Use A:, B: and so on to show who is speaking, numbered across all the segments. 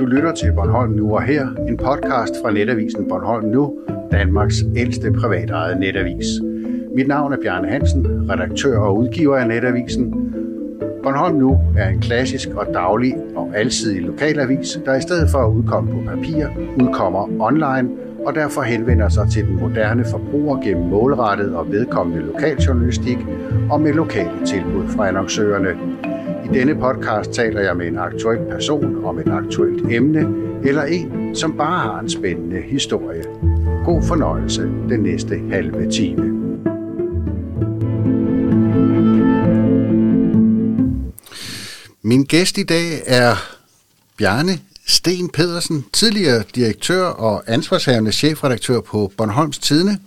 A: Du lytter til Bornholm Nu og Her, en podcast fra netavisen Bornholm Nu, Danmarks ældste privatejede netavis. Mit navn er Bjarne Hansen, redaktør og udgiver af netavisen. Bornholm Nu er en klassisk og daglig og alsidig lokalavis, der i stedet for at udkomme på papir, udkommer online og derfor henvender sig til den moderne forbruger gennem målrettet og vedkommende lokaljournalistik og med lokale tilbud fra annoncørerne. I denne podcast taler jeg med en aktuel person om et aktuelt emne, eller en, som bare har en spændende historie. God fornøjelse den næste halve time. Min gæst i dag er Bjarne Sten Pedersen, tidligere direktør og ansvarshavende chefredaktør på Bornholms Tidene.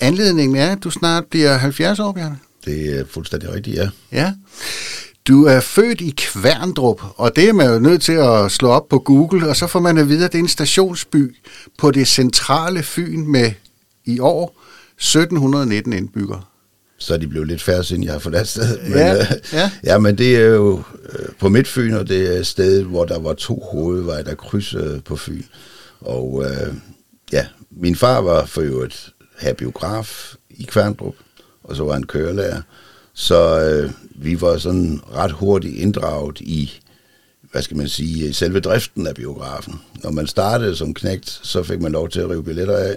A: Anledningen er, at du snart bliver 70 år, Bjarne.
B: Det er fuldstændig rigtigt, ja.
A: Ja. Du er født i Kværndrup, og det er man jo nødt til at slå op på Google, og så får man at vide, at det er en stationsby på det centrale Fyn med i år 1719 indbyggere
B: så er de blevet lidt færre, siden jeg har forladt stedet.
A: Men, ja, øh, ja.
B: ja, men det er jo øh, på Midtfyn, og det er et sted, hvor der var to hovedveje, der krydsede på Fyn. Og øh, ja, min far var for øvrigt her biograf i Kværndrup, og så var han kørelærer. Så øh, vi var sådan ret hurtigt inddraget i, hvad skal man sige, selve driften af biografen. Når man startede som knægt, så fik man lov til at rive billetter af.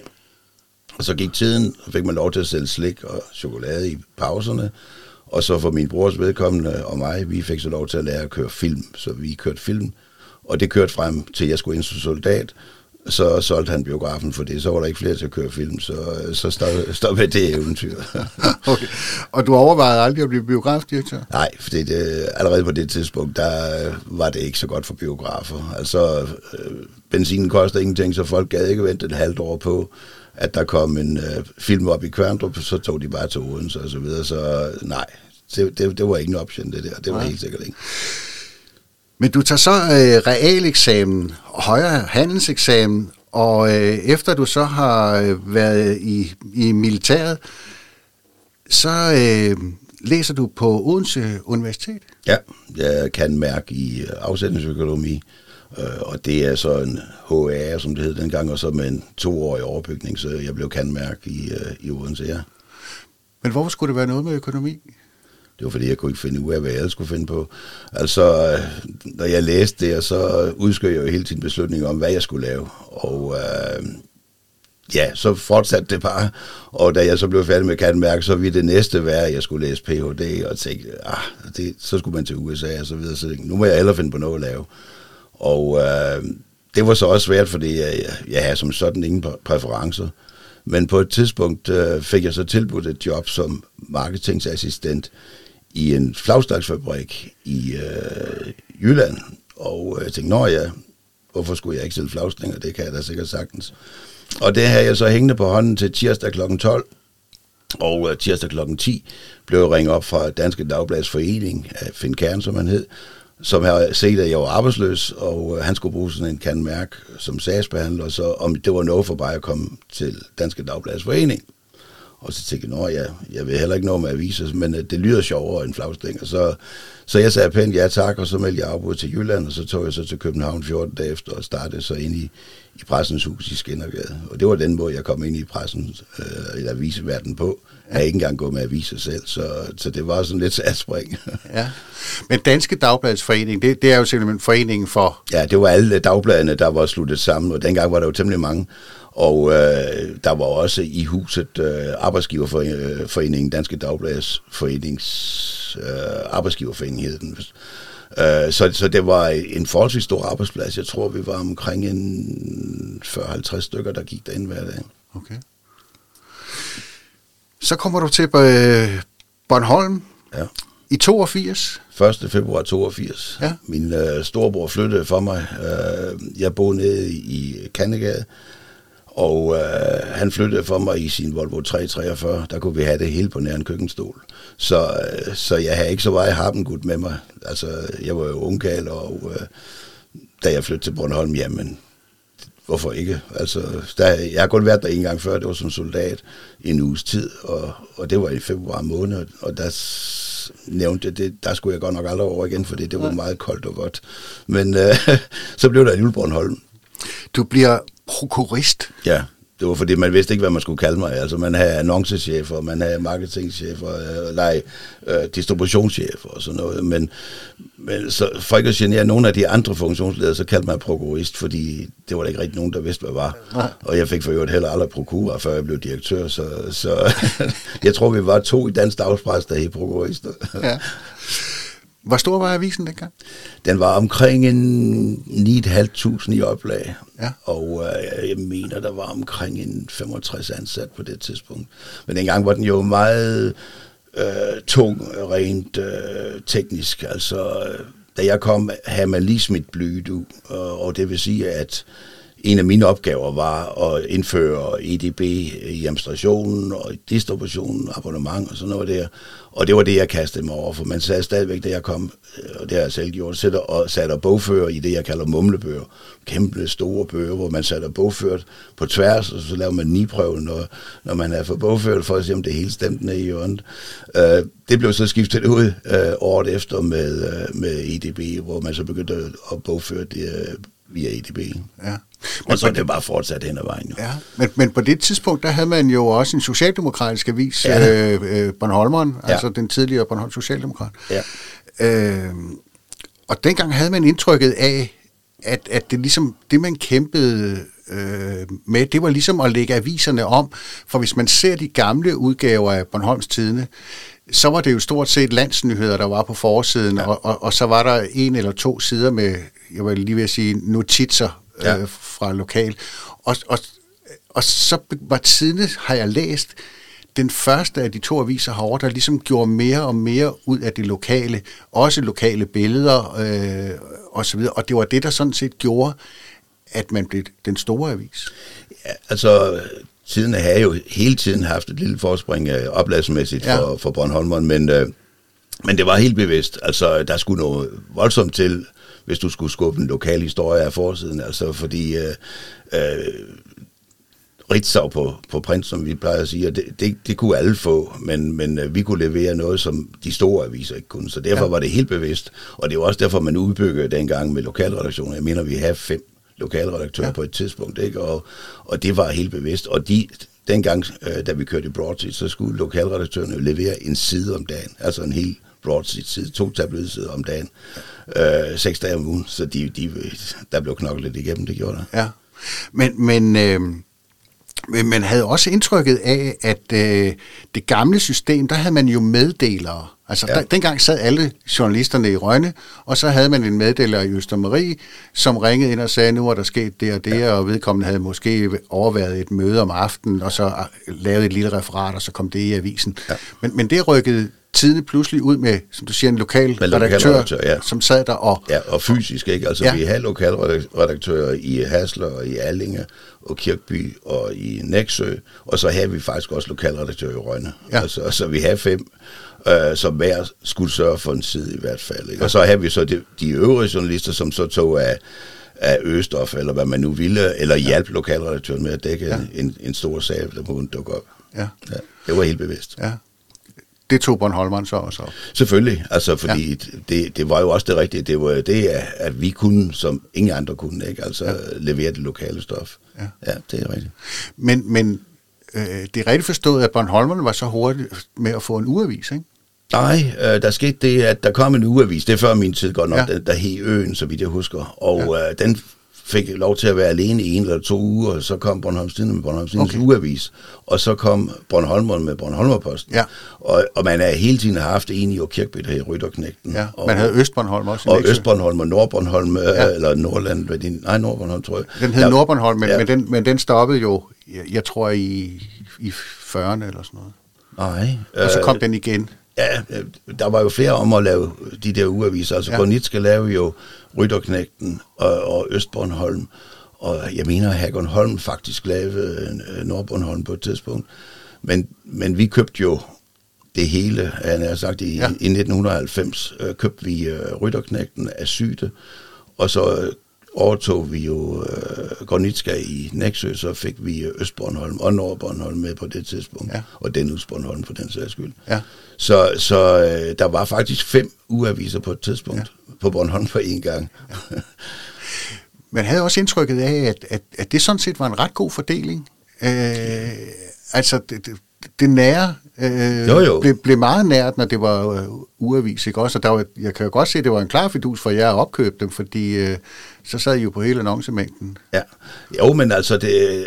B: Og så gik tiden, og fik man lov til at sælge slik og chokolade i pauserne. Og så for min brors vedkommende og mig, vi fik så lov til at lære at køre film. Så vi kørte film, og det kørte frem til, at jeg skulle ind som soldat. Så solgte han biografen for det, så var der ikke flere til at køre film, så, så stoppede det eventyr.
A: okay. Og du overvejede aldrig at blive biografdirektør?
B: Nej, for det, allerede på det tidspunkt, der var det ikke så godt for biografer. Altså, øh, benzinen koster ingenting, så folk gad ikke vente et halvt år på, at der kom en øh, film op i Kværndrup, så tog de bare til Odense og så videre, så nej, det, det, det var ikke en option, det der, det var nej. helt sikkert ikke.
A: Men du tager så øh, realeksamen, højere handelseksamen, og øh, efter du så har øh, været i, i militæret, så øh, læser du på Odense Universitet?
B: Ja, jeg kan mærke i afsætningsøkonomi, Øh, og det er så en HA, som det hed dengang, og så med en toårig overbygning, så jeg blev kandmærk i, øh, i Odense, ja.
A: Men hvorfor skulle det være noget med økonomi?
B: Det var fordi, jeg kunne ikke finde ud af, hvad jeg skulle finde på. Altså, øh, når jeg læste det, så udskød jeg jo hele tiden beslutning om, hvad jeg skulle lave. Og øh, ja, så fortsatte det bare. Og da jeg så blev færdig med Kattenmærke, så ville det næste være, at jeg skulle læse Ph.D. og tænkte, ah, det, så skulle man til USA og så videre. Så nu må jeg hellere finde på noget at lave. Og øh, det var så også svært, fordi jeg, jeg havde som sådan ingen præferencer. Men på et tidspunkt øh, fik jeg så tilbudt et job som marketingsassistent i en flagstaksfabrik i øh, Jylland. Og øh, jeg tænkte, nå ja, hvorfor skulle jeg ikke sælge flagstænger? Det kan jeg da sikkert sagtens. Og det havde jeg så hængende på hånden til tirsdag kl. 12. Og øh, tirsdag kl. 10 blev jeg ringet op fra Danske Dagblads Forening af Finn Kern, som han hed, som har set, at jeg var arbejdsløs, og øh, han skulle bruge sådan en kan mærke som sagsbehandler, så om det var noget for mig at komme til Danske Dagblads Forening. Og så tænkte jeg, ja, jeg vil heller ikke noget med aviser, men øh, det lyder sjovere end flagstænger. Så, så jeg sagde pænt ja tak, og så meldte jeg afbud til Jylland, og så tog jeg så til København 14 dage efter og startede så ind i, i pressens hus i Skinnergade. Og det var den måde, jeg kom ind i pressens, øh, eller aviseverdenen på. Jeg har ikke engang gået med aviser selv, så, så det var sådan lidt spring.
A: ja. Men Danske Dagbladsforening, det, det er jo simpelthen foreningen for...
B: Ja, det var alle dagbladene, der var sluttet sammen, og dengang var der jo temmelig mange. Og øh, der var også i huset øh, Arbejdsgiverforeningen, Danske Dagbladsforenings øh, Arbejdsgiverforening hed den. Øh, så, så det var en forholdsvis stor arbejdsplads. Jeg tror, vi var omkring en 40-50 stykker, der gik derinde hver dag.
A: Okay. Så kommer du til øh, Bornholm
B: ja.
A: i 82.
B: 1. februar 82.
A: Ja.
B: Min øh, storebror flyttede for mig. Øh, jeg boede nede i Kannegade, og øh, han flyttede for mig i sin Volvo 343. Der kunne vi have det hele på nær en køkkenstol. Så, øh, så jeg havde ikke så meget harpengud med mig. Altså, jeg var jo ungkald, og øh, da jeg flyttede til Bornholm, jamen, hvorfor ikke? Altså, der, jeg har kun været der en gang før, det var som soldat i en uges tid, og, og det var i februar måned, og der nævnte, det, der skulle jeg godt nok aldrig over igen, fordi det var meget koldt og godt. Men øh, så blev der en Bornholm.
A: Du bliver prokurist.
B: Ja, det var fordi, man vidste ikke, hvad man skulle kalde mig. Altså, man havde annoncechefer, man havde marketingchefer, øh, nej, øh, distributionschefer og sådan noget. Men, men så, for ikke at genere nogle af de andre funktionsledere, så kaldte man prokurist, fordi det var der ikke rigtig nogen, der vidste, hvad var. Nej. Og jeg fik for øvrigt heller aldrig prokurer, før jeg blev direktør. Så, så jeg tror, vi var to i dansk dagspres, der hed prokurister. Ja.
A: Hvor stor var avisen dengang?
B: Den var omkring en 9.500 i oplag, ja. og øh, jeg mener, der var omkring en 65 ansat på det tidspunkt. Men dengang var den jo meget øh, tung, rent øh, teknisk. Altså, da jeg kom, havde man lige smidt blyet ud, og, og det vil sige, at en af mine opgaver var at indføre EDB i administrationen og i distributionen, abonnement og sådan noget der. Og det var det, jeg kastede mig over, for man sad stadigvæk, da jeg kom, øh, og det har jeg selv gjort, sætter, og satte bogfører i det, jeg kalder mumlebøger. Kæmpe store bøger, hvor man satte bogført på tværs, og så laver man niprøven, når, når man er for bogført, for at se, om det hele stemte ned i hjørnet. Øh, det blev så skiftet ud øh, året efter med, øh, med EDB, hvor man så begyndte at bogføre det øh, via EDB. Ja. Men og så er det bare fortsat hen ad vejen. Jo.
A: Ja, men, men på det tidspunkt, der havde man jo også en socialdemokratisk avis, ja. øh, øh, Bornholmeren, ja. altså den tidligere Bornholm Socialdemokrat. Ja. Øh, og dengang havde man indtrykket af, at, at det ligesom, det man kæmpede øh, med, det var ligesom at lægge aviserne om, for hvis man ser de gamle udgaver af Bornholms Tidene, så var det jo stort set landsnyheder, der var på forsiden, ja. og, og, og så var der en eller to sider med, jeg vil lige ved at sige, notitser ja. øh, fra lokal. Og, og, og så var tidene, har jeg læst, den første af de to aviser herovre, der ligesom gjorde mere og mere ud af det lokale, også lokale billeder øh, og så videre. Og det var det, der sådan set gjorde, at man blev den store avis.
B: Ja, altså tiden har jo hele tiden haft et lille forspring øh, opladsmæssigt ja. for, for Bornholmeren, men, øh, men det var helt bevidst. Altså, der skulle noget voldsomt til, hvis du skulle skubbe en lokal historie af forsiden, altså fordi øh, øh, Ritzau på, på print, som vi plejer at sige, det, det, det kunne alle få, men, men øh, vi kunne levere noget, som de store aviser ikke kunne, så derfor ja. var det helt bevidst, og det var også derfor, man udbyggede dengang med lokalredaktioner. Jeg mener, vi havde fem lokalredaktører ja. på et tidspunkt, ikke? Og, og det var helt bevidst, og de, dengang, øh, da vi kørte i broadsheet, så skulle lokalredaktørerne levere en side om dagen, altså en hel broadsheet-side, to tabloidsider om dagen, øh, seks dage om ugen, så de, de, der blev knoklet lidt igennem, det gjorde der.
A: Ja, men, men øh, men man havde også indtrykket af, at øh, det gamle system, der havde man jo meddelere. Altså, ja. der, dengang sad alle journalisterne i Rønne, og så havde man en meddeler i Østermarie, som ringede ind og sagde, nu var der sket det og det, ja. og vedkommende havde måske overværet et møde om aftenen, og så øh, lavet et lille referat, og så kom det i avisen. Ja. Men, men det rykkede tidligt pludselig ud med, som du siger, en lokal redaktør, ja. som sad der og...
B: Ja, og fysisk, ikke? Altså, ja. vi havde lokalredaktører i Hasler og i Allinge og Kirkby og i Næksø, og så havde vi faktisk også lokalredaktører i Rønne. Ja. Altså, så vi havde fem, øh, som hver skulle sørge for en side i hvert fald. Ikke? Og så havde vi så de, de øvrige journalister, som så tog af af Østof, eller hvad man nu ville, eller hjælp ja. lokalredaktøren med at dække ja. en, en stor sag, der kunne dukke op. Ja. ja. Det var helt bevidst. Ja
A: det tog Bornholmeren så også
B: Selvfølgelig, altså fordi ja. det, det var jo også det rigtige, det var det, at vi kunne, som ingen andre kunne, ikke? altså ja. levere det lokale stof. Ja, ja det er rigtigt.
A: Men, men øh, det er rigtigt forstået, at Bornholmeren var så hurtigt med at få en ugeavis, ikke?
B: Nej, øh, der skete det, at der kom en ugeavis, det er før min tid godt nok, ja. der, der hed Øen, så vidt jeg husker, og ja. øh, den fik lov til at være alene i en eller to uger, og så kom Bornholms Tidende med Bornholms Tidende okay. ugeavis, og så kom Bornholmeren med Bornholmerposten. Ja. Og, og man har hele tiden haft en i Kirkby, der hed Rytterknægten.
A: Ja, og, man havde Østbornholm også.
B: Og Østbornholm og Nordbornholm, øh, ja. eller Nordland, hvad din, nej, Nordbornholm, tror jeg.
A: Den hed ja. Nordbornholm, men, ja. men, den, men den stoppede jo, jeg, jeg tror, i, i 40'erne eller sådan noget.
B: Nej.
A: Og så kom øh, den igen.
B: Ja, øh, der var jo flere om at lave de der ugeaviser. Altså, ja. skal lave jo Rytterknægten og, og Østbornholm. Og jeg mener, at Holm faktisk lavede øh, Nordbornholm på et tidspunkt. Men, men vi købte jo det hele, han har sagt, i, ja. i 1990 øh, købte vi øh, Rytterknægten af Syde, og så overtog vi jo øh, Gornitska i Næksø, så fik vi Østbornholm og Nordbornholm med på det tidspunkt, ja. og den Bornholm for den sags skyld. Ja. Så, så øh, der var faktisk fem uaviser på et tidspunkt ja. på Bornholm på én gang. Ja.
A: Man havde også indtrykket af, at, at, at det sådan set var en ret god fordeling. Øh, altså, det, det, det nære øh, jo, jo. Blev, blev meget nært, når det var øh, uavis, ikke også? Og der var, jeg kan jo godt se, at det var en klar fidus for jer at opkøbe dem, fordi øh, så sad I jo på hele annoncemængden.
B: Ja, jo, men altså, det,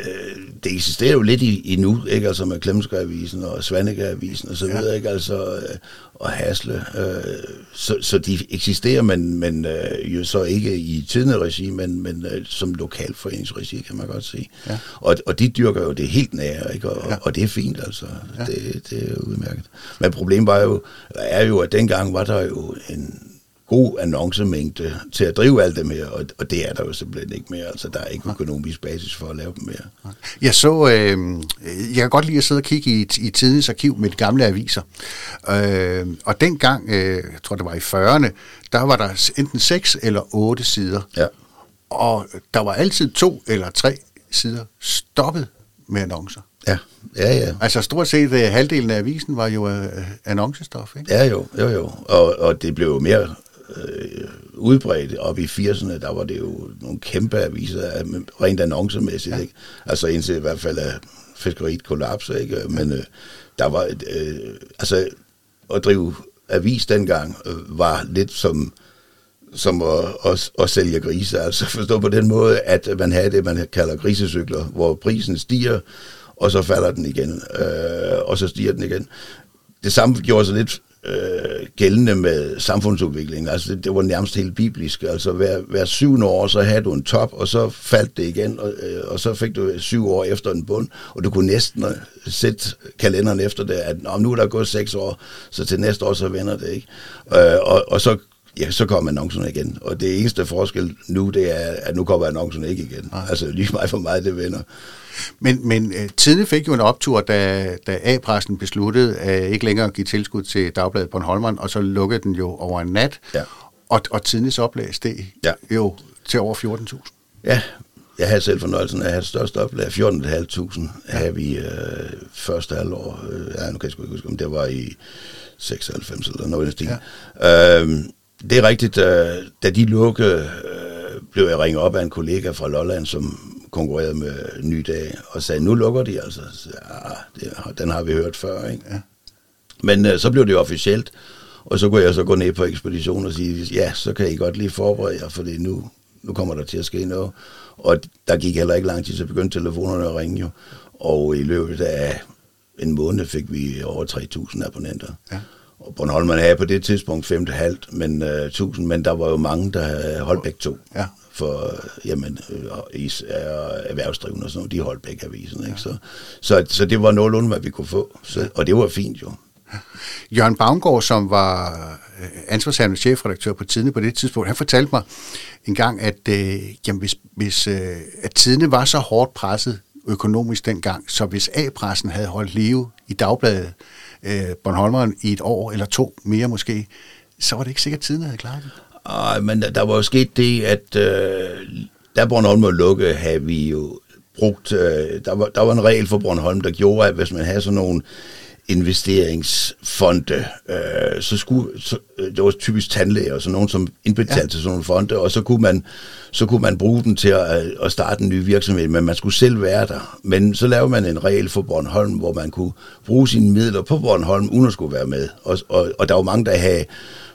B: det eksisterer jo lidt i, i nu, ikke? Altså med Klemskeravisen og Svanikeavisen og så videre, ja. ikke? Altså, øh, og Hasle. Øh, så, så de eksisterer, men, men øh, jo så ikke i tidende regi, men, men øh, som lokalforeningsregi, kan man godt sige. Ja. Og, og de dyrker jo det helt nære, ikke? Og, ja. og det er fint, altså. Ja. Det, det er udmærket. Men problemet var jo, er jo, at dengang var der jo en god annoncemængde til at drive alt det mere, og, og det er der jo simpelthen ikke mere. Altså, der er ikke økonomisk basis for at lave dem mere.
A: Jeg så, øh, jeg kan godt lide at sidde og kigge i, i tidens arkiv med de gamle aviser. Øh, og dengang, øh, jeg tror det var i 40'erne, der var der enten seks eller otte sider. Ja. Og der var altid to eller tre sider stoppet med annoncer.
B: Ja, ja, ja.
A: Altså stort set uh, halvdelen af avisen var jo uh, annoncestof, ikke?
B: Ja, jo, jo, jo. Og, og det blev jo mere øh, udbredt. Op i 80'erne, der var det jo nogle kæmpe aviser, rent annoncemæssigt. Ja. Ikke? Altså indtil i hvert fald, at fiskeriet kollapser. Ikke? Men øh, der var... Øh, altså, at drive avis dengang øh, var lidt som som at, at, at sælge grise. Altså forstå på den måde, at man havde det, man kalder grisecykler, hvor prisen stiger, og så falder den igen, øh, og så stiger den igen. Det samme gjorde sig lidt øh, gældende med samfundsudviklingen. Altså det, det var nærmest helt biblisk. Altså hver, hver syvende år, så havde du en top, og så faldt det igen, og, øh, og så fik du syv år efter en bund, og du kunne næsten øh, sætte kalenderen efter det, at nu er der gået seks år, så til næste år, så vender det ikke. Øh, og, og så ja, så kommer annoncerne igen. Og det eneste forskel nu, det er, at nu kommer annoncerne ikke igen. Nej. Altså lige meget for mig, det vender.
A: Men, men uh, tidligt fik jo en optur, da, da A-pressen besluttede at ikke længere give tilskud til Dagbladet Bornholmeren, og så lukkede den jo over en nat. Ja. Og, og tidens oplag steg ja. jo til over 14.000.
B: Ja, jeg havde selv fornøjelsen af at have det største oplag. 14.500 ja. havde vi øh, første halvår. Øh, ja, nu kan jeg sgu ikke huske, om det var i 96 eller noget i stil. Ja. Øhm, det er rigtigt. Øh, da de lukkede, øh, blev jeg ringet op af en kollega fra Lolland, som konkurrerede med Nydag, og sagde, nu lukker de altså. Så, ja, det, den har vi hørt før, ikke? Ja. Men øh, så blev det officielt, og så kunne jeg så gå ned på ekspedition og sige, ja, så kan I godt lige forberede jer, for det nu, nu kommer der til at ske noget. Og der gik heller ikke lang tid, så begyndte telefonerne at ringe jo. Og i løbet af en måned fik vi over 3.000 abonnenter. Ja. Og Bornholm havde på det tidspunkt 5,5 men, uh, 1000, men der var jo mange, der holdt begge to. Ja. For jamen, uh, især erhvervsdrivende og sådan noget, de holdt begge avisen. Ikke? Ja. Så, så, så det var nogenlunde, hvad vi kunne få. Så. Og det var fint jo.
A: Jørgen Baumgaard, som var øh, ansvarshavende chefredaktør på Tidene på det tidspunkt, han fortalte mig en gang, at, øh, jamen, hvis, hvis øh, at Tidene var så hårdt presset økonomisk dengang, så hvis A-pressen havde holdt live i dagbladet, øh, Bornholmeren i et år eller to mere måske, så var det ikke sikkert, at tiden havde klaret det.
B: Ej, men der, der var jo sket det, at øh, da Bornholm var lukket, havde vi jo brugt, øh, der, var, der var en regel for Bornholm, der gjorde, at hvis man havde sådan nogle investeringsfonde, øh, så skulle, så, øh, det var typisk tandlæger og sådan nogen, som indbetalte ja. til sådan nogle fonde, og så kunne man, så kunne man bruge den til at, at starte en ny virksomhed, men man skulle selv være der. Men så lavede man en regel for Bornholm, hvor man kunne bruge sine midler på Bornholm, uden at skulle være med. Og, og, og der var mange, der havde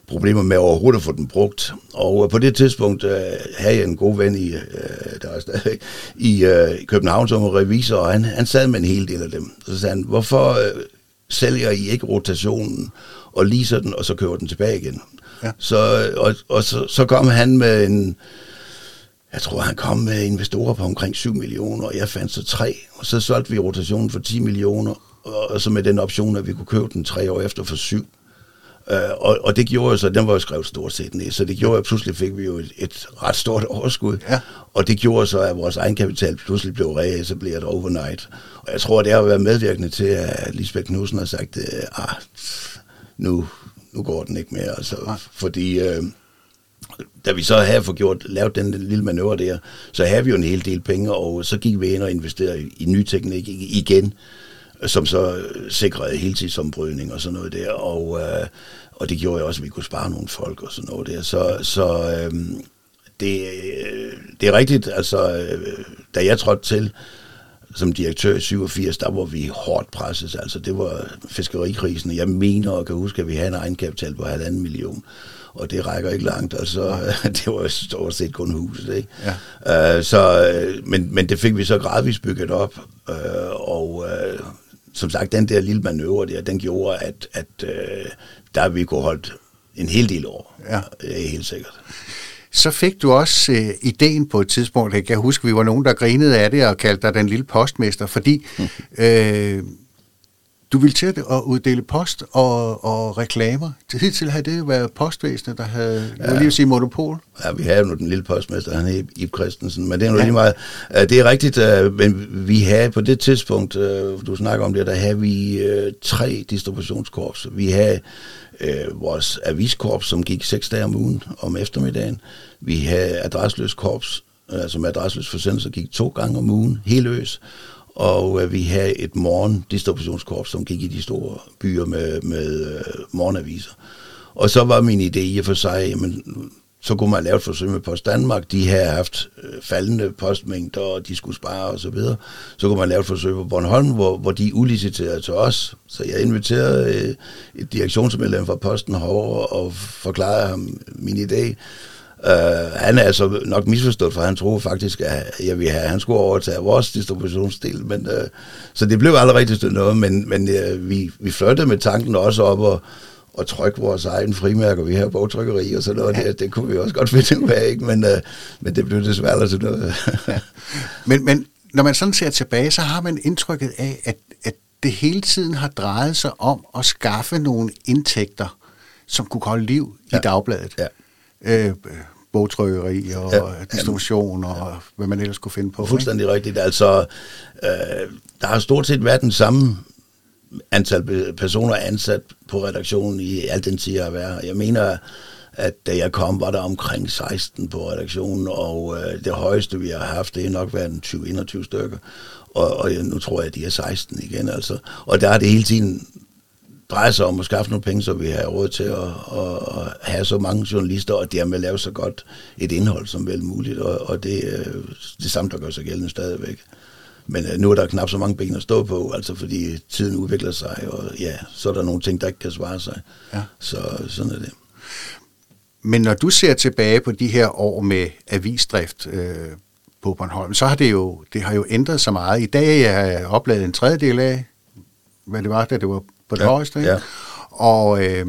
B: problemer med overhovedet at få den brugt. Og øh, på det tidspunkt øh, havde jeg en god ven i, øh, der var stadig, i øh, København som revisor, og han, han sad med en hel del af dem. Så sagde han, hvorfor øh, sælger I ikke rotationen og leaser den, og så kører den tilbage igen? Ja. Så, og, og så, så kom han med en, jeg tror, han kom med investorer på omkring 7 millioner, og jeg fandt så tre, og så solgte vi rotationen for 10 millioner, og så med den option, at vi kunne købe den tre år efter for 7. Øh, og, og det gjorde så, den var jo skrevet stort set ned, så det gjorde, at pludselig fik vi jo et, et ret stort overskud. Ja. Og det gjorde så, at vores egenkapital pludselig blev reetableret overnight. Og jeg tror, det har været medvirkende til, at Lisbeth Knudsen har sagt, at ah, nu, nu går den ikke mere. Altså, fordi uh, da vi så havde fået gjort, lavet den lille manøvre der, så havde vi jo en hel del penge, og så gik vi ind og investerede i, i ny teknik igen, som så sikrede heltidsombrydning og sådan noget der, og, øh, og det gjorde jo også, at vi kunne spare nogle folk og sådan noget der. Så, så øh, det, det er rigtigt, altså, øh, da jeg trådte til, som direktør i 87, der var vi hårdt presset. Altså, det var fiskerikrisen. Jeg mener og kan huske, at vi havde en egenkapital på halvanden million. Og det rækker ikke langt. Altså, det var stort set kun huset. Ikke? Ja. Uh, så, men, men det fik vi så gradvist bygget op. Uh, og uh, som sagt, den der lille manøvre der, den gjorde, at, at uh, der vi kunne holde en hel del år. Ja. Det er helt sikkert.
A: Så fik du også øh, ideen på et tidspunkt, jeg kan huske, vi var nogen, der grinede af det og kaldte dig den lille postmester, fordi mm. øh, du ville til at uddele post og, og reklamer. Hidtil havde det været postvæsenet, der havde, ja. lige at sige, monopol.
B: Ja, vi havde jo den lille postmester, han er Ib Christensen, men det er jo ja. lige meget. Det er rigtigt, øh, men vi havde på det tidspunkt, øh, du snakker om det, der havde vi øh, tre distributionskorps. Vi havde øh, vores aviskorps, som gik seks dage om ugen om eftermiddagen. Vi havde adressløs korps, altså med adressløs forsendelse, gik to gange om ugen, hele øs. Og øh, vi havde et morgendistributionskorps, som gik i de store byer med, med øh, morgenaviser. Og så var min idé i og for sig, jamen, så kunne man lave et forsøg med Post Danmark. De havde haft øh, faldende postmængder, og de skulle spare og så videre. Så kunne man lave et forsøg på Bornholm, hvor, hvor de uliciterede til os. Så jeg inviterede øh, et direktionsmedlem fra Posten herover og forklarede ham min idé. Uh, han er altså nok misforstået, for han troede faktisk, at jeg ville have, han skulle overtage vores distributionsdel. Men, uh, så det blev aldrig rigtig noget, men, men uh, vi, vi flyttede med tanken også op og at trykke vores egen frimærker. Vi har bogtrykkeri og sådan noget. Ja. Det, det kunne vi også godt finde ud af, ikke? Men, uh, men det blev desværre til noget. ja.
A: men, men når man sådan ser tilbage, så har man indtrykket af, at, at det hele tiden har drejet sig om at skaffe nogle indtægter, som kunne holde liv ja. i dagbladet. Ja. Øh, bogtrykkeri og ja, distribution og ja. hvad man ellers kunne finde på.
B: Fuldstændig ikke? rigtigt. Altså, øh, der har stort set været den samme antal personer ansat på redaktionen i al den tid, jeg har Jeg mener, at da jeg kom, var der omkring 16 på redaktionen, og øh, det højeste, vi har haft, det er nok været 20-21 stykker. Og, og nu tror jeg, at de er 16 igen. Altså. Og der er det hele tiden drejer sig om at skaffe nogle penge, så vi har råd til at, at have så mange journalister, og dermed lave så godt et indhold som vel muligt, og, og det er det samme, der gør sig gældende stadigvæk. Men uh, nu er der knap så mange ben at stå på, altså fordi tiden udvikler sig, og ja, så er der nogle ting, der ikke kan svare sig. Ja. Så sådan er det.
A: Men når du ser tilbage på de her år med avisdrift øh, på Bornholm, så har det jo, det har jo ændret sig meget. I dag er jeg opladet en tredjedel af, hvad det var, da det var på det ja, højeste. Ikke? Ja. Og øh,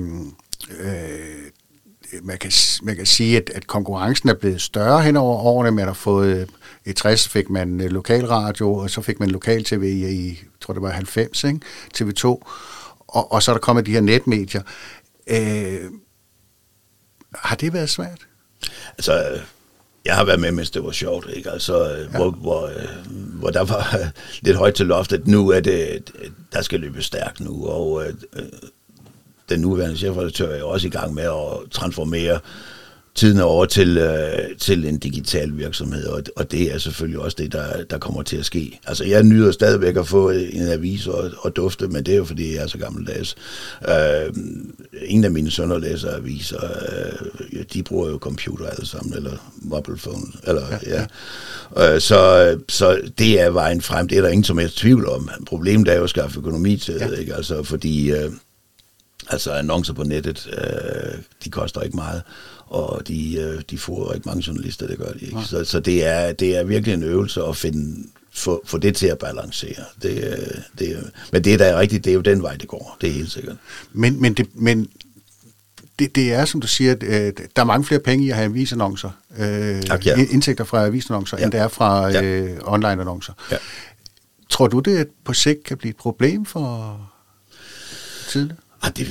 A: øh, man, kan, man kan sige, at, at konkurrencen er blevet større hen over årene. Man har fået, i 60 fik man øh, lokalradio, og så fik man lokal-tv i, jeg tror det var 90, ikke? TV2. Og, og så er der kommet de her netmedier. Øh, har det været svært?
B: Altså, jeg har været med, mens det var sjovt, ikke? Altså, ja. hvor, hvor, øh, hvor der var lidt højt til loftet. Nu er det, der skal løbe stærkt nu, og øh, den nuværende chefredaktør er jo også i gang med at transformere tiden over til, øh, til en digital virksomhed, og, og det er selvfølgelig også det, der, der kommer til at ske. Altså, jeg nyder stadigvæk at få en avis og, og dufte, men det er jo, fordi jeg er så gammeldags. Øh, ingen af mine sønner læser aviser. Øh, de bruger jo computer alle sammen, eller mobile phone, eller ja. ja. Øh, så, så det er vejen frem. Det er der ingen som helst tvivl om. Problemet er jo at skaffe økonomi til ja. ikke? Altså, fordi... Øh, Altså annoncer på nettet, øh, de koster ikke meget, og de, øh, de får ikke mange journalister, det gør de ikke. Ja. Så, så det, er, det er virkelig en øvelse at finde, få, få det til at balancere. Det, øh, det, men det, der er rigtigt, det er jo den vej, det går. Det er helt sikkert.
A: Men, men, det, men det, det er, som du siger, øh, der er mange flere penge i at have avisannoncer, øh, tak, ja. indtægter fra avisannoncer, ja. end der er fra ja. øh, online-annoncer. Ja. Tror du, det på sigt kan blive et problem for tidligere?
B: Ah, det,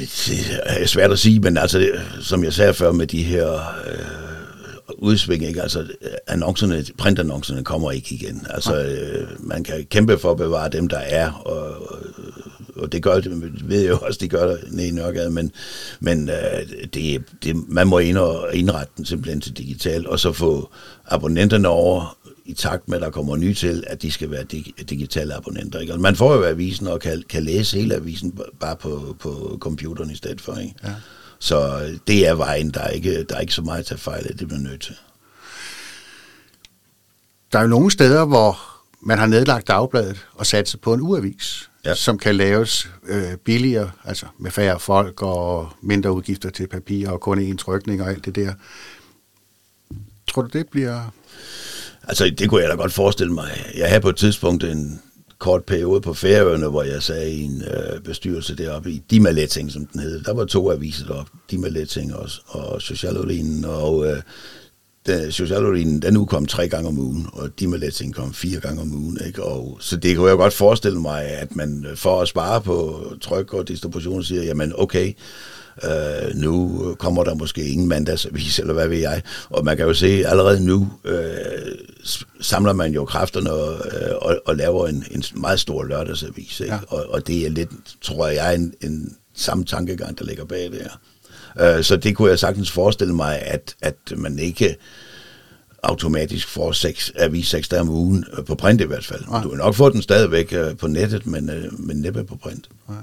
B: er svært at sige, men altså, som jeg sagde før med de her øh, udsving, ikke? altså annoncerne, printannoncerne kommer ikke igen. Altså, øh, man kan kæmpe for at bevare dem, der er, og og det gør det, ved jeg jo også, de gør det nede i Nørregade, men, men øh, det, det, man må ind og indrette den simpelthen til digitalt, og så få abonnenterne over i takt med, at der kommer nye til, at de skal være dig, digitale abonnenter. Ikke? Altså, man får jo avisen og kan, kan læse hele avisen bare på, på computeren i stedet for. Ikke? Ja. Så det er vejen, der er ikke, der er ikke så meget at tage fejl af, det bliver nødt til.
A: Der er jo nogle steder, hvor man har nedlagt dagbladet og sat sig på en uavis, ja. som kan laves øh, billigere, altså med færre folk og mindre udgifter til papir og kun én trykning og alt det der. Tror du, det bliver...
B: Altså, det kunne jeg da godt forestille mig. Jeg havde på et tidspunkt en kort periode på Færøerne, hvor jeg sagde i en øh, bestyrelse deroppe i Dimaletting, som den hed. Der var to aviser deroppe, Dimaletting og, og Socialolinen, og øh, den, Socialolinen, den udkom tre gange om ugen, og Dimaletting kom fire gange om ugen. Ikke? Og, så det kunne jeg godt forestille mig, at man for at spare på tryk og distribution siger, jamen okay, Øh, nu kommer der måske ingen mandagsavis, eller hvad ved jeg. Og man kan jo se, allerede nu øh, samler man jo kræfterne og, øh, og, og laver en, en meget stor lørdagsavis. Ikke? Ja. Og, og det er lidt, tror jeg, en, en samme tankegang, der ligger bag det her. Øh, så det kunne jeg sagtens forestille mig, at, at man ikke automatisk får seks, avis seks dage om ugen, øh, på print i hvert fald. Ja. Du vil nok få den stadigvæk øh, på nettet, men, men næppe på print. Ja.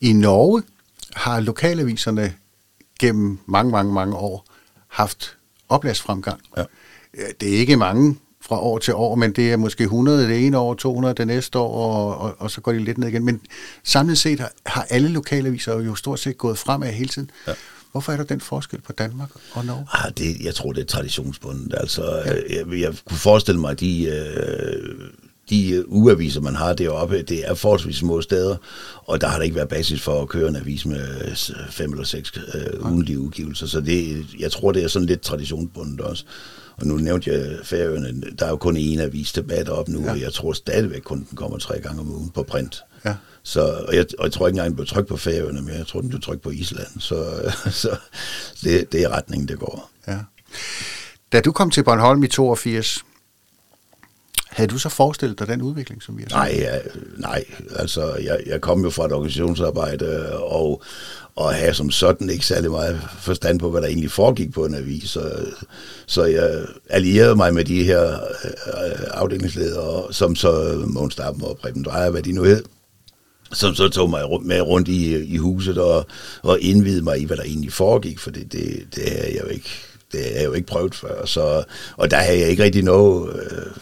A: I Norge har lokalaviserne gennem mange, mange, mange år haft oplagsfremgang. Ja. Det er ikke mange fra år til år, men det er måske 100 det ene år, 200 det næste år, og, og, og så går de lidt ned igen. Men samlet set har, har alle lokalaviser jo stort set gået fremad hele tiden. Ja. Hvorfor er der den forskel på Danmark og Norge?
B: Ah, det, jeg tror, det er traditionsbundet. Altså, ja. jeg, jeg kunne forestille mig, at de øh, de øh, uaviser, man har deroppe, det er forholdsvis små steder, og der har der ikke været basis for at køre en avis med øh, fem eller seks øh, ugenlige udgivelser. Så det, jeg tror, det er sådan lidt traditionsbundet også. Og nu nævnte jeg Færøerne, der er jo kun én avis tilbage deroppe nu, ja. og jeg tror stadigvæk kun den kommer tre gange om ugen på print. Ja. Så, og, jeg, og jeg tror ikke engang, den blev trykt på Færøerne, men jeg tror, den blev trykt på Island. Så, så det, det er retningen, det går. Ja.
A: Da du kom til Bornholm i 82, havde du så forestillet dig den udvikling, som vi har set?
B: Nej, ja, nej. altså jeg, jeg kom jo fra et organisationsarbejde, og, og havde som sådan ikke særlig meget forstand på, hvad der egentlig foregik på en avis. Så, så jeg allierede mig med de her øh, afdelingsledere, som så Måns Stappen og Preben Drejer, hvad de nu hed, som så tog mig med rundt i, i huset og, og indvidede mig i, hvad der egentlig foregik, for det, det, det er jeg jo ikke det har jeg jo ikke prøvet før. Så, og der havde jeg ikke rigtig noget øh,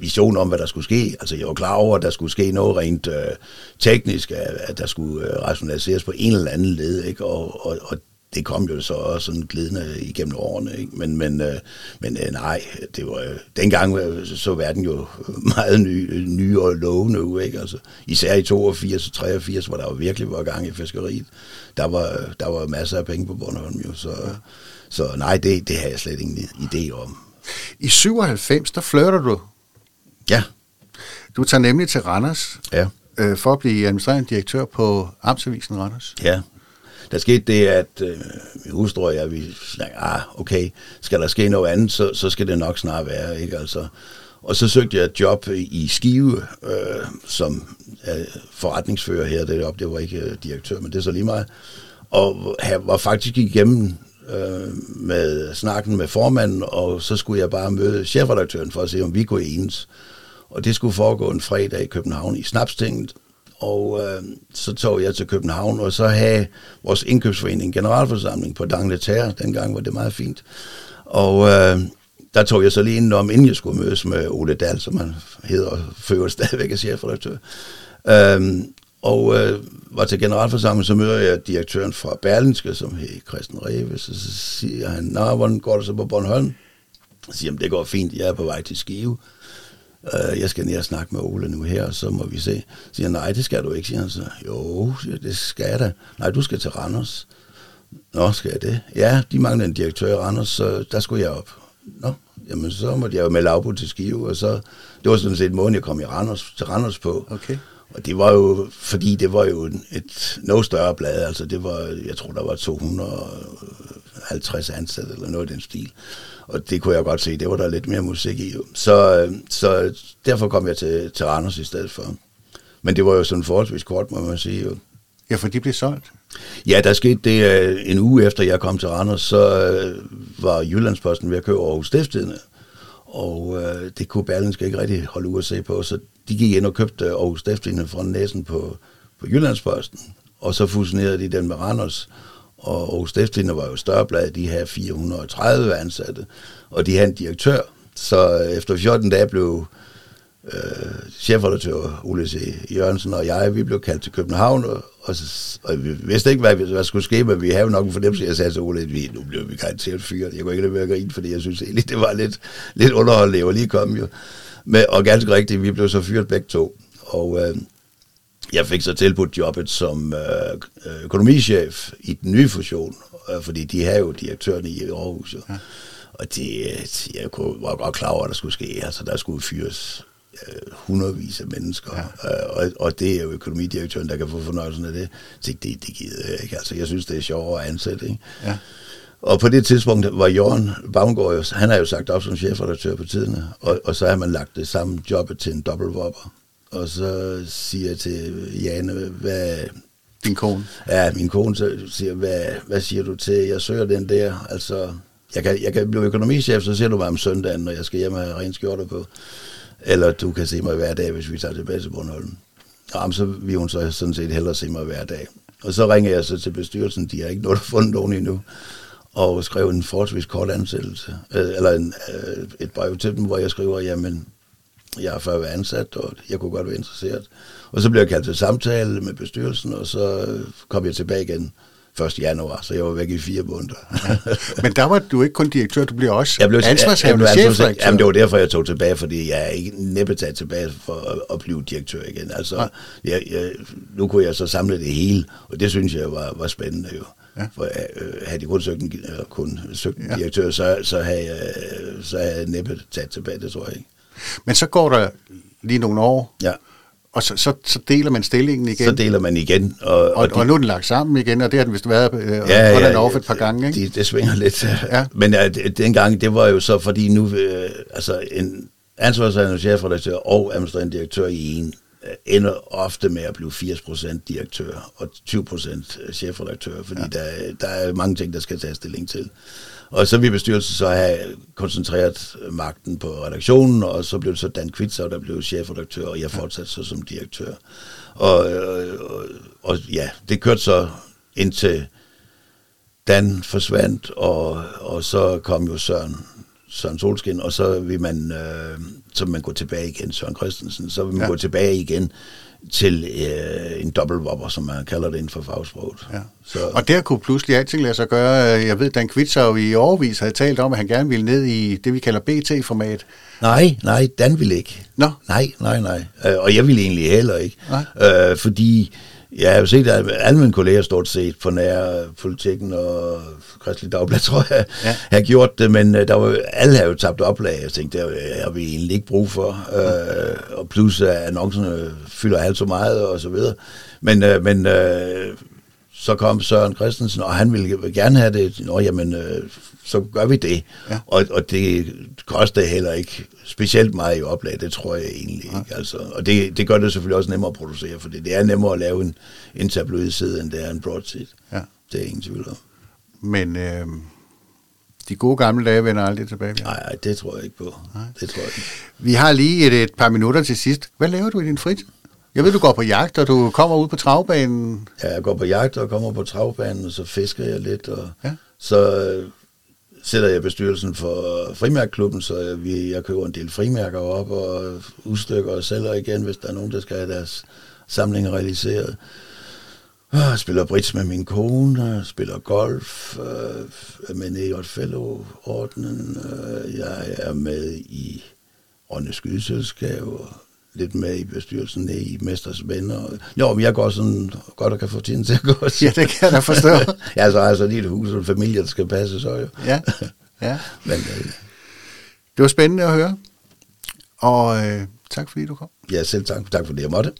B: vision om, hvad der skulle ske. Altså, jeg var klar over, at der skulle ske noget rent øh, teknisk, at der skulle øh, rationaliseres på en eller anden led, ikke? Og, og, og det kom jo så også sådan glidende igennem årene, ikke? Men, men, øh, men øh, nej, det var, øh, dengang så verden jo meget ny, ny og lovende ud, ikke? Altså, især i 82 og 83, hvor der jo virkelig var gang i fiskeriet. Der var, der var masser af penge på Bornholm jo, så, så nej, det, det har jeg slet ingen idé om.
A: I 97, der flirter du
B: Ja.
A: Du tager nemlig til Randers ja. øh, for at blive administrerende direktør på Amtsavisen Randers.
B: Ja. Der skete det, at øh, min hustru og jeg, vi snakker, ah, okay, skal der ske noget andet, så, så skal det nok snart være, ikke? Altså, og så søgte jeg et job i Skive, øh, som øh, forretningsfører her deroppe. Det var ikke øh, direktør, men det er så lige meget. Og jeg var faktisk igennem øh, med snakken med formanden, og så skulle jeg bare møde chefredaktøren for at se, om vi kunne enes. Og det skulle foregå en fredag i København i Snapstinget. Og øh, så tog jeg til København, og så havde vores indkøbsforening generalforsamling på Dangletær. Dengang var det meget fint. Og øh, der tog jeg så lige ind om, inden jeg skulle mødes med Ole Dahl, som han hedder og fører stadigvæk er chefredaktør. Øhm, og øh, var til generalforsamling, så møder jeg direktøren fra Berlinske, som hedder Christian Reve, så, så siger han, nah, hvordan går det så på Bornholm? Så siger han, det går fint, jeg er på vej til Skive. Uh, jeg skal ned og snakke med Ole nu her, så må vi se. Så siger nej, det skal du ikke, siger han så. Jo, siger, det skal jeg da. Nej, du skal til Randers. Nå, skal jeg det? Ja, de mangler en direktør i Randers, så der skulle jeg op. Nå, jamen så måtte jeg jo melde afbud til Skive, og så, det var sådan set måden, jeg kom i Randers, til Randers på. Okay. Og det var jo, fordi det var jo et noget større blad, altså det var, jeg tror, der var 250 ansatte eller noget i den stil. Og det kunne jeg godt se, det var der lidt mere musik i. Så, så derfor kom jeg til, til Randers i stedet for. Men det var jo sådan forholdsvis kort, må man sige. Jo.
A: Ja, for de blev solgt.
B: Ja, der skete det øh, en uge efter, jeg kom til Randers, så øh, var Jyllandsposten ved at købe Aarhus Stiftstidende. Og øh, det kunne Berlinske ikke rigtig holde ud at se på, så de gik ind og købte Aarhus Stiftstidende fra næsen på, på Jyllandsposten. Og så fusionerede de den med Randers. Og Aarhus Stiftstidende var jo større blad, de havde 430 ansatte. Og de havde en direktør. Så øh, efter 14 dage blev øh, chefredaktør Ole C. Jørgensen og jeg, vi blev kaldt til København, og, og, og vi vidste ikke, hvad, hvad skulle ske, men vi havde nok en fornemmelse, jeg sagde til Ole, at vi, nu blev vi garanteret fyret. Jeg kunne ikke lade være at grine, fordi jeg synes egentlig, det var lidt, lidt underholdende, jeg var lige kommet jo. Men, og ganske rigtigt, vi blev så fyret begge to, og øh, jeg fik så tilbudt jobbet som øh, økonomichef i den nye fusion, øh, fordi de havde jo direktøren i Aarhus, jo. Ja. Og det, jeg kunne, var godt klar over, at der skulle ske. Altså, der skulle fyres øh, hundredvis af mennesker, ja. øh, og, og det er jo økonomidirektøren, der kan få fornøjelsen af det. Så det, det gider jeg ikke. Altså, jeg synes, det er sjovere at ansætte. Ikke? Ja. Og på det tidspunkt var Jørgen Baumgaard jo, han har jo sagt op som chefredaktør på tiderne, og, og så har man lagt det samme job til en dobbeltvopper. Og så siger jeg til Jane, hvad...
A: Din kone?
B: Ja, min kone så siger, hvad, hvad siger du til, jeg søger den der, altså, jeg kan, jeg kan blive økonomichef, så ser du mig om søndagen, når jeg skal hjem og have ren skjorte på. Eller du kan se mig hver dag, hvis vi tager tilbage til Bornholm. Jamen, så vil hun så sådan set hellere se mig hver dag. Og så ringer jeg så til bestyrelsen, de har ikke noget fundet nogen endnu, og skrev en forholdsvis kort ansættelse, øh, eller en, øh, et brev til dem, hvor jeg skriver, jamen, jeg er før været ansat, og jeg kunne godt være interesseret. Og så blev jeg kaldt til samtale med bestyrelsen, og så kom jeg tilbage igen 1. januar, så jeg var væk i fire måneder.
A: Men der var du ikke kun direktør, du blev også jeg blev, ansvarshavende
B: chefredaktør. Jamen det var derfor, jeg tog tilbage, fordi jeg er ikke næppe taget tilbage for at, at blive direktør igen. Altså, jeg, jeg, nu kunne jeg så samle det hele, og det synes jeg var, var spændende jo. Ja. For øh, havde de kun søgt en, kun søgt en ja. direktør, så, så, havde jeg, så havde jeg næppe taget tilbage, det tror jeg ikke.
A: Men så går der lige nogle år, ja. Og så, så, så deler man stillingen igen?
B: Så deler man igen.
A: Og, og, og, de, og nu er den lagt sammen igen, og det har den vist været øh, ja, ja, ja, et par gange, ikke?
B: Det, det svinger lidt. Ja. Men ja, dengang, det var jo så, fordi nu, øh, altså en ansvarshavende chefredaktør og administrerende direktør i en, øh, ender ofte med at blive 80% direktør og 20% chefredaktør, fordi ja. der, der er mange ting, der skal tage stilling til. Og så vil bestyrelsen så have koncentreret magten på redaktionen, og så blev det så Dan Kvitser, der blev chefredaktør, og jeg fortsatte så som direktør. Og, og, og ja, det kørte så indtil Dan forsvandt, og, og så kom jo Søren, Søren Solskin, og så vil man, øh, så vil man gå tilbage igen, Søren Christensen, så vil man ja. gå tilbage igen til øh, en dobbeltvopper, som man kalder det inden for fagsproget. Ja.
A: Så. Og der kunne pludselig alting lade sig gøre. Jeg ved, Dan Kvitser i overvis havde talt om, at han gerne ville ned i det, vi kalder BT-format.
B: Nej, nej, Dan ville ikke.
A: Nå?
B: Nej, nej, nej. Øh, og jeg ville egentlig heller ikke. Nej. Øh, fordi jeg har jo set, alle mine kolleger stort set på nær politikken og Kristelig Dagblad, tror jeg, ja. har gjort det, men øh, der var, alle har jo tabt oplag. Jeg tænkte, det har vi egentlig ikke brug for. Øh, og plus at annoncerne fylder alt så meget og så videre. Men, øh, men øh, så kom Søren Christensen, og han ville gerne have det. Nå, jamen, øh, så gør vi det. Ja. Og, og det koster heller ikke specielt meget i oplag, det tror jeg egentlig ja. ikke. Altså, og det, det gør det selvfølgelig også nemmere at producere, for det er nemmere at lave en, en tabloid side, end det er en broadside. Ja. Det er ingen tvivl om.
A: Men øh, de gode gamle dage vender aldrig tilbage.
B: Nej, nej, det tror jeg ikke på. Nej. Det tror jeg ikke.
A: Vi har lige et, et par minutter til sidst. Hvad laver du i din fritid? Jeg ved, du går på jagt, og du kommer ud på travbanen.
B: Ja, jeg går på jagt og kommer på travbanen, og så fisker jeg lidt, og ja. så sidder jeg i bestyrelsen for frimærkklubben, så vi, jeg køber en del frimærker op og udstykker og sælger igen, hvis der er nogen, der skal have deres samling realiseret. Ah, jeg spiller brits med min kone, spiller golf er med Neot Fellow-ordnen. Øh, jeg er med i Rønne Skydeselskab og lidt med i bestyrelsen i Mesters Venner. Jo, men jeg går sådan godt og kan få tiden til at gå.
A: Ja, det kan jeg da forstå.
B: ja, så altså lige et hus og en familie, der skal passe så jo.
A: ja, ja.
B: men, øh,
A: det var spændende at høre, og øh, tak fordi du kom.
B: Ja, selv tak. Tak fordi jeg måtte.